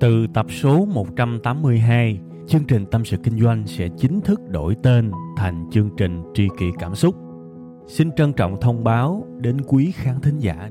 Từ tập số 182, chương trình Tâm sự Kinh doanh sẽ chính thức đổi tên thành chương trình Tri kỷ Cảm xúc. Xin trân trọng thông báo đến quý khán thính giả.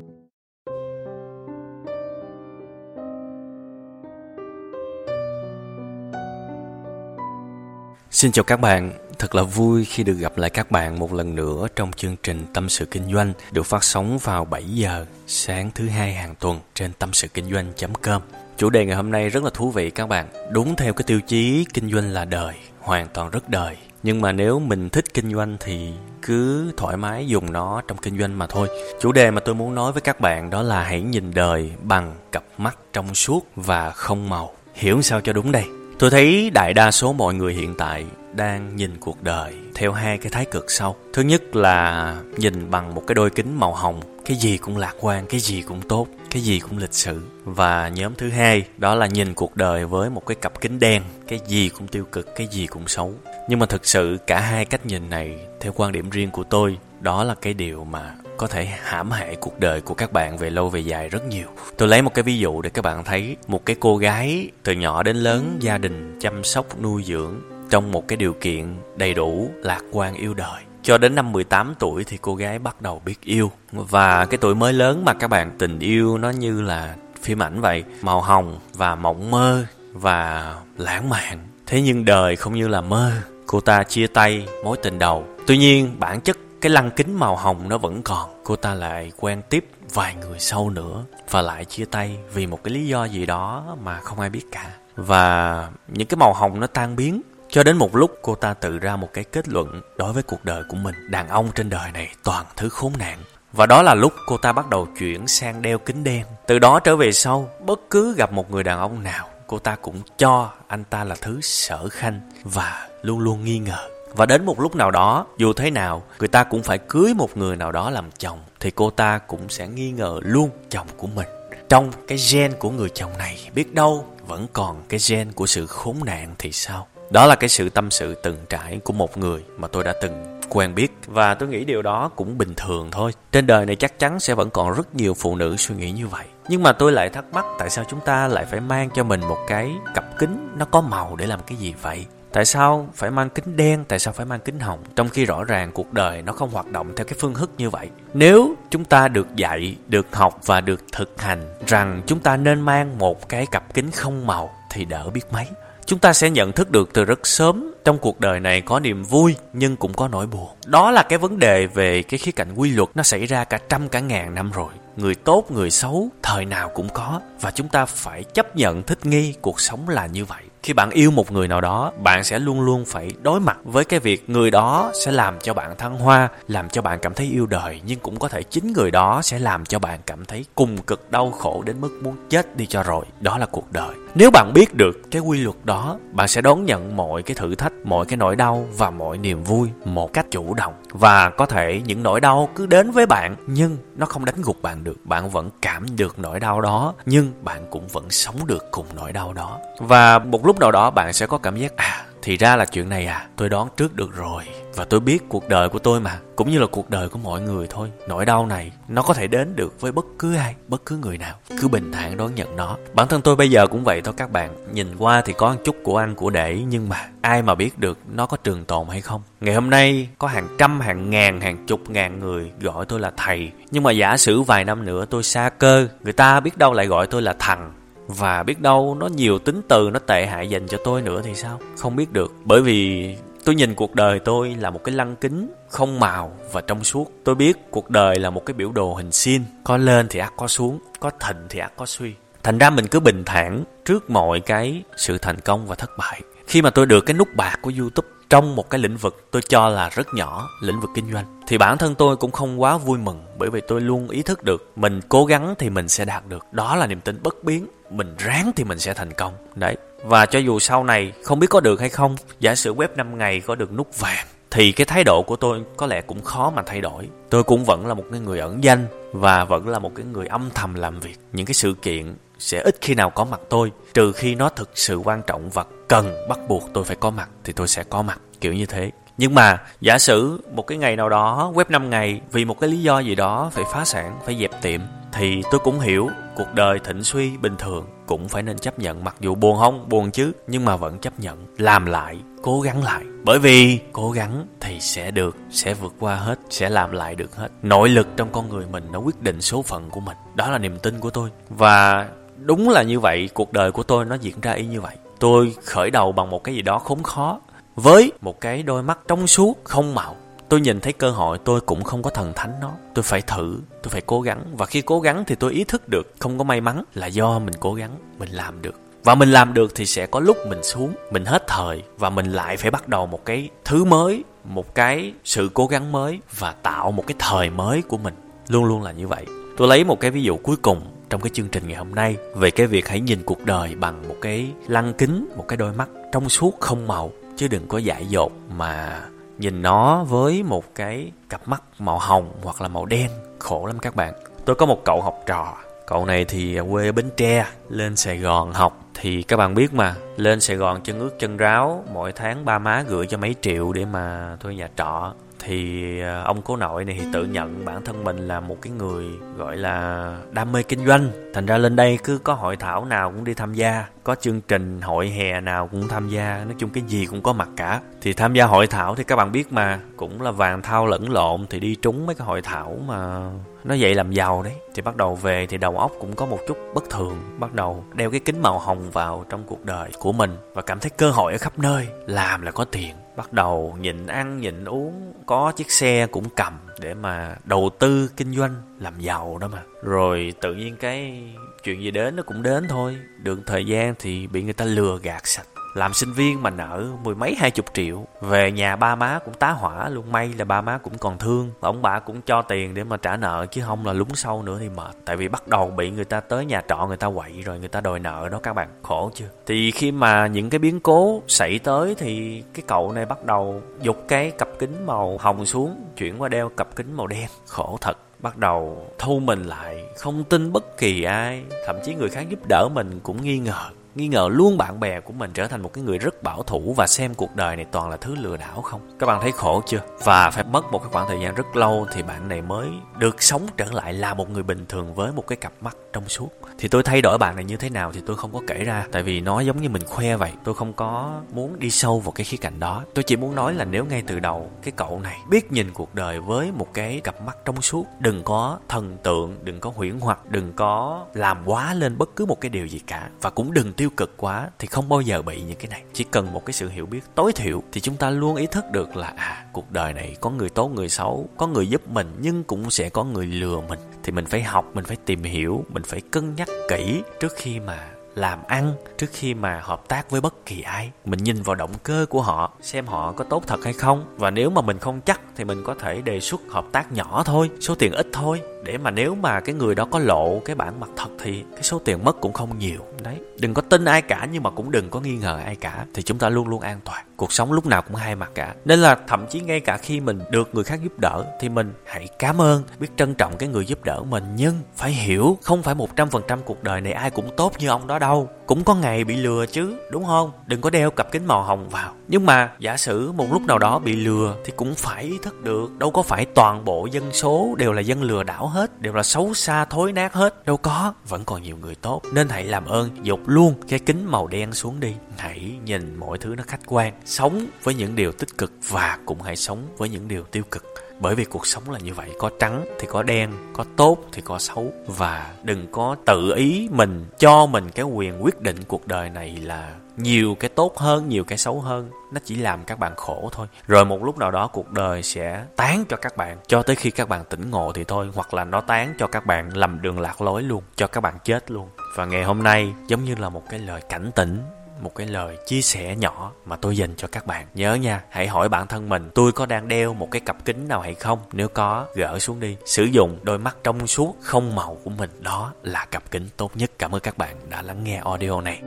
Xin chào các bạn, thật là vui khi được gặp lại các bạn một lần nữa trong chương trình Tâm sự Kinh doanh được phát sóng vào 7 giờ sáng thứ hai hàng tuần trên tâm sự kinh doanh.com. Chủ đề ngày hôm nay rất là thú vị các bạn, đúng theo cái tiêu chí kinh doanh là đời, hoàn toàn rất đời. Nhưng mà nếu mình thích kinh doanh thì cứ thoải mái dùng nó trong kinh doanh mà thôi. Chủ đề mà tôi muốn nói với các bạn đó là hãy nhìn đời bằng cặp mắt trong suốt và không màu. Hiểu sao cho đúng đây? Tôi thấy đại đa số mọi người hiện tại đang nhìn cuộc đời theo hai cái thái cực sau. Thứ nhất là nhìn bằng một cái đôi kính màu hồng, cái gì cũng lạc quan, cái gì cũng tốt, cái gì cũng lịch sự. Và nhóm thứ hai đó là nhìn cuộc đời với một cái cặp kính đen, cái gì cũng tiêu cực, cái gì cũng xấu. Nhưng mà thực sự cả hai cách nhìn này theo quan điểm riêng của tôi, đó là cái điều mà có thể hãm hại cuộc đời của các bạn về lâu về dài rất nhiều. Tôi lấy một cái ví dụ để các bạn thấy một cái cô gái từ nhỏ đến lớn gia đình chăm sóc nuôi dưỡng trong một cái điều kiện đầy đủ lạc quan yêu đời. Cho đến năm 18 tuổi thì cô gái bắt đầu biết yêu. Và cái tuổi mới lớn mà các bạn tình yêu nó như là phim ảnh vậy, màu hồng và mộng mơ và lãng mạn. Thế nhưng đời không như là mơ. Cô ta chia tay mối tình đầu. Tuy nhiên bản chất cái lăng kính màu hồng nó vẫn còn. Cô ta lại quen tiếp vài người sau nữa và lại chia tay vì một cái lý do gì đó mà không ai biết cả. Và những cái màu hồng nó tan biến, cho đến một lúc cô ta tự ra một cái kết luận đối với cuộc đời của mình. Đàn ông trên đời này toàn thứ khốn nạn. Và đó là lúc cô ta bắt đầu chuyển sang đeo kính đen. Từ đó trở về sau, bất cứ gặp một người đàn ông nào, cô ta cũng cho anh ta là thứ sở khanh và luôn luôn nghi ngờ và đến một lúc nào đó, dù thế nào, người ta cũng phải cưới một người nào đó làm chồng, thì cô ta cũng sẽ nghi ngờ luôn chồng của mình. Trong cái gen của người chồng này, biết đâu vẫn còn cái gen của sự khốn nạn thì sao? Đó là cái sự tâm sự từng trải của một người mà tôi đã từng quen biết và tôi nghĩ điều đó cũng bình thường thôi. Trên đời này chắc chắn sẽ vẫn còn rất nhiều phụ nữ suy nghĩ như vậy. Nhưng mà tôi lại thắc mắc tại sao chúng ta lại phải mang cho mình một cái cặp kính nó có màu để làm cái gì vậy? Tại sao phải mang kính đen, tại sao phải mang kính hồng Trong khi rõ ràng cuộc đời nó không hoạt động theo cái phương thức như vậy Nếu chúng ta được dạy, được học và được thực hành Rằng chúng ta nên mang một cái cặp kính không màu Thì đỡ biết mấy Chúng ta sẽ nhận thức được từ rất sớm trong cuộc đời này có niềm vui nhưng cũng có nỗi buồn. Đó là cái vấn đề về cái khía cạnh quy luật nó xảy ra cả trăm cả ngàn năm rồi. Người tốt, người xấu, thời nào cũng có. Và chúng ta phải chấp nhận thích nghi cuộc sống là như vậy khi bạn yêu một người nào đó, bạn sẽ luôn luôn phải đối mặt với cái việc người đó sẽ làm cho bạn thăng hoa, làm cho bạn cảm thấy yêu đời, nhưng cũng có thể chính người đó sẽ làm cho bạn cảm thấy cùng cực đau khổ đến mức muốn chết đi cho rồi. Đó là cuộc đời nếu bạn biết được cái quy luật đó, bạn sẽ đón nhận mọi cái thử thách, mọi cái nỗi đau và mọi niềm vui một cách chủ động. Và có thể những nỗi đau cứ đến với bạn, nhưng nó không đánh gục bạn được. Bạn vẫn cảm được nỗi đau đó, nhưng bạn cũng vẫn sống được cùng nỗi đau đó. Và một lúc nào đó bạn sẽ có cảm giác à thì ra là chuyện này à tôi đoán trước được rồi và tôi biết cuộc đời của tôi mà, cũng như là cuộc đời của mọi người thôi. Nỗi đau này, nó có thể đến được với bất cứ ai, bất cứ người nào, cứ bình thản đón nhận nó. Bản thân tôi bây giờ cũng vậy thôi các bạn. Nhìn qua thì có một chút của ăn của để, nhưng mà ai mà biết được nó có trường tồn hay không? Ngày hôm nay, có hàng trăm, hàng ngàn, hàng chục ngàn người gọi tôi là thầy. Nhưng mà giả sử vài năm nữa tôi xa cơ, người ta biết đâu lại gọi tôi là thằng. Và biết đâu nó nhiều tính từ, nó tệ hại dành cho tôi nữa thì sao? Không biết được. Bởi vì tôi nhìn cuộc đời tôi là một cái lăng kính không màu và trong suốt. Tôi biết cuộc đời là một cái biểu đồ hình xin có lên thì ắt có xuống, có thịnh thì ắt có suy. Thành ra mình cứ bình thản trước mọi cái sự thành công và thất bại. Khi mà tôi được cái nút bạc của youtube trong một cái lĩnh vực tôi cho là rất nhỏ, lĩnh vực kinh doanh, thì bản thân tôi cũng không quá vui mừng bởi vì tôi luôn ý thức được mình cố gắng thì mình sẽ đạt được. Đó là niềm tin bất biến, mình ráng thì mình sẽ thành công. Đấy và cho dù sau này không biết có được hay không, giả sử web 5 ngày có được nút vàng, thì cái thái độ của tôi có lẽ cũng khó mà thay đổi. Tôi cũng vẫn là một cái người ẩn danh và vẫn là một cái người âm thầm làm việc. Những cái sự kiện sẽ ít khi nào có mặt tôi. Trừ khi nó thực sự quan trọng và cần bắt buộc tôi phải có mặt thì tôi sẽ có mặt, kiểu như thế. Nhưng mà giả sử một cái ngày nào đó, web 5 ngày vì một cái lý do gì đó phải phá sản, phải dẹp tiệm thì tôi cũng hiểu, cuộc đời thịnh suy bình thường cũng phải nên chấp nhận, mặc dù buồn không, buồn chứ, nhưng mà vẫn chấp nhận, làm lại, cố gắng lại. Bởi vì cố gắng thì sẽ được, sẽ vượt qua hết, sẽ làm lại được hết. Nội lực trong con người mình nó quyết định số phận của mình. Đó là niềm tin của tôi. Và đúng là như vậy, cuộc đời của tôi nó diễn ra y như vậy. Tôi khởi đầu bằng một cái gì đó khốn khó, với một cái đôi mắt trong suốt, không màu tôi nhìn thấy cơ hội, tôi cũng không có thần thánh nó. Tôi phải thử, tôi phải cố gắng. Và khi cố gắng thì tôi ý thức được, không có may mắn là do mình cố gắng, mình làm được. Và mình làm được thì sẽ có lúc mình xuống, mình hết thời và mình lại phải bắt đầu một cái thứ mới, một cái sự cố gắng mới và tạo một cái thời mới của mình. Luôn luôn là như vậy. Tôi lấy một cái ví dụ cuối cùng trong cái chương trình ngày hôm nay về cái việc hãy nhìn cuộc đời bằng một cái lăng kính, một cái đôi mắt trong suốt không màu. Chứ đừng có dại dột mà nhìn nó với một cái cặp mắt màu hồng hoặc là màu đen, khổ lắm các bạn. Tôi có một cậu học trò. Cậu này thì quê ở bến tre, lên sài gòn học. Thì các bạn biết mà, lên sài gòn chân ướt chân ráo, mỗi tháng ba má gửi cho mấy triệu để mà thuê nhà trọ thì à, ông cố nội này thì tự nhận bản thân mình là một cái người gọi là đam mê kinh doanh. Thành ra lên đây cứ có hội thảo nào cũng đi tham gia, có chương trình hội hè nào cũng tham gia, nói chung cái gì cũng có mặt cả. Thì tham gia hội thảo thì các bạn biết mà, cũng là vàng thao lẫn lộn thì đi trúng mấy cái hội thảo mà nó vậy làm giàu đấy. Thì bắt đầu về thì đầu óc cũng có một chút bất thường. Bắt đầu đeo cái kính màu hồng vào trong cuộc đời của mình và cảm thấy cơ hội ở khắp nơi. Làm là có tiền. Bắt đầu nhịn ăn, nhịn uống. Có chiếc xe cũng cầm để mà đầu tư kinh doanh làm giàu đó mà. Rồi tự nhiên cái chuyện gì đến nó cũng đến thôi. Được thời gian thì bị người ta lừa gạt sạch làm sinh viên mà nợ mười mấy hai chục triệu. Về nhà ba má cũng tá hỏa luôn. May là ba má cũng còn thương. Và ông bà cũng cho tiền để mà trả nợ, chứ không là lúng sâu nữa thì mệt. Tại vì bắt đầu bị người ta tới nhà trọ người ta quậy rồi người ta đòi nợ đó, các bạn. Khổ chưa? Thì khi mà những cái biến cố xảy tới thì cái cậu này bắt đầu dục cái cặp kính màu hồng xuống, chuyển qua đeo cặp kính màu đen. Khổ thật. Bắt đầu thu mình lại. Không tin bất kỳ ai. Thậm chí người khác giúp đỡ mình cũng nghi ngờ nghi ngờ luôn bạn bè của mình trở thành một cái người rất bảo thủ và xem cuộc đời này toàn là thứ lừa đảo không? Các bạn thấy khổ chưa? Và phải mất một cái khoảng thời gian rất lâu thì bạn này mới được sống trở lại là một người bình thường với một cái cặp mắt trong suốt. Thì tôi thay đổi bạn này như thế nào thì tôi không có kể ra, tại vì nó giống như mình khoe vậy. Tôi không có muốn đi sâu vào cái khía cạnh đó. Tôi chỉ muốn nói là nếu ngay từ đầu cái cậu này biết nhìn cuộc đời với một cái cặp mắt trong suốt, đừng có thần tượng, đừng có huyễn hoặc, đừng có làm quá lên bất cứ một cái điều gì cả. Và cũng đừng tiêu tiêu cực quá thì không bao giờ bị những cái này. Chỉ cần một cái sự hiểu biết tối thiểu thì chúng ta luôn ý thức được là à cuộc đời này có người tốt, người xấu, có người giúp mình nhưng cũng sẽ có người lừa mình. Thì mình phải học, mình phải tìm hiểu, mình phải cân nhắc kỹ trước khi mà làm ăn, trước khi mà hợp tác với bất kỳ ai. Mình nhìn vào động cơ của họ, xem họ có tốt thật hay không. Và nếu mà mình không chắc thì mình có thể đề xuất hợp tác nhỏ thôi, số tiền ít thôi. Để mà nếu mà cái người đó có lộ cái bản mặt thật thì cái số tiền mất cũng không nhiều. Đấy, đừng có tin ai cả nhưng mà cũng đừng có nghi ngờ ai cả, thì chúng ta luôn luôn an toàn. Cuộc sống lúc nào cũng hai mặt cả. Nên là thậm chí ngay cả khi mình được người khác giúp đỡ thì mình hãy cảm ơn, biết trân trọng cái người giúp đỡ mình. Nhưng phải hiểu, không phải một trăm phần trăm cuộc đời này ai cũng tốt như ông đó đâu. Cũng có ngày bị lừa chứ, đúng không? Đừng có đeo cặp kính màu hồng vào nhưng mà giả sử một lúc nào đó bị lừa thì cũng phải ý thức được, đâu có phải toàn bộ dân số đều là dân lừa đảo hết, đều là xấu xa, thối nát hết, đâu có, vẫn còn nhiều người tốt. Nên hãy làm ơn, dục luôn cái kính màu đen xuống đi. Hãy nhìn mọi thứ nó khách quan, sống với những điều tích cực và cũng hãy sống với những điều tiêu cực bởi vì cuộc sống là như vậy, có trắng thì có đen, có tốt thì có xấu. Và đừng có tự ý mình, cho mình cái quyền quyết định cuộc đời này là nhiều cái tốt hơn, nhiều cái xấu hơn. Nó chỉ làm các bạn khổ thôi. Rồi một lúc nào đó cuộc đời sẽ tán cho các bạn. Cho tới khi các bạn tỉnh ngộ thì thôi, hoặc là nó tán cho các bạn lầm đường lạc lối luôn, cho các bạn chết luôn. Và ngày hôm nay giống như là một cái lời cảnh tỉnh một cái lời chia sẻ nhỏ mà tôi dành cho các bạn. Nhớ nha hãy hỏi bản thân mình tôi có đang đeo một cái cặp kính nào hay không? Nếu có gỡ xuống đi. Sử dụng đôi mắt trong suốt không màu của mình. Đó là cặp kính tốt nhất. Cảm ơn các bạn đã lắng nghe audio này.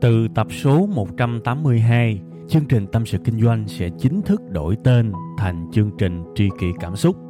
Từ tập số 182, chương trình Tâm sự Kinh doanh sẽ chính thức đổi tên thành chương trình Tri kỷ Cảm xúc.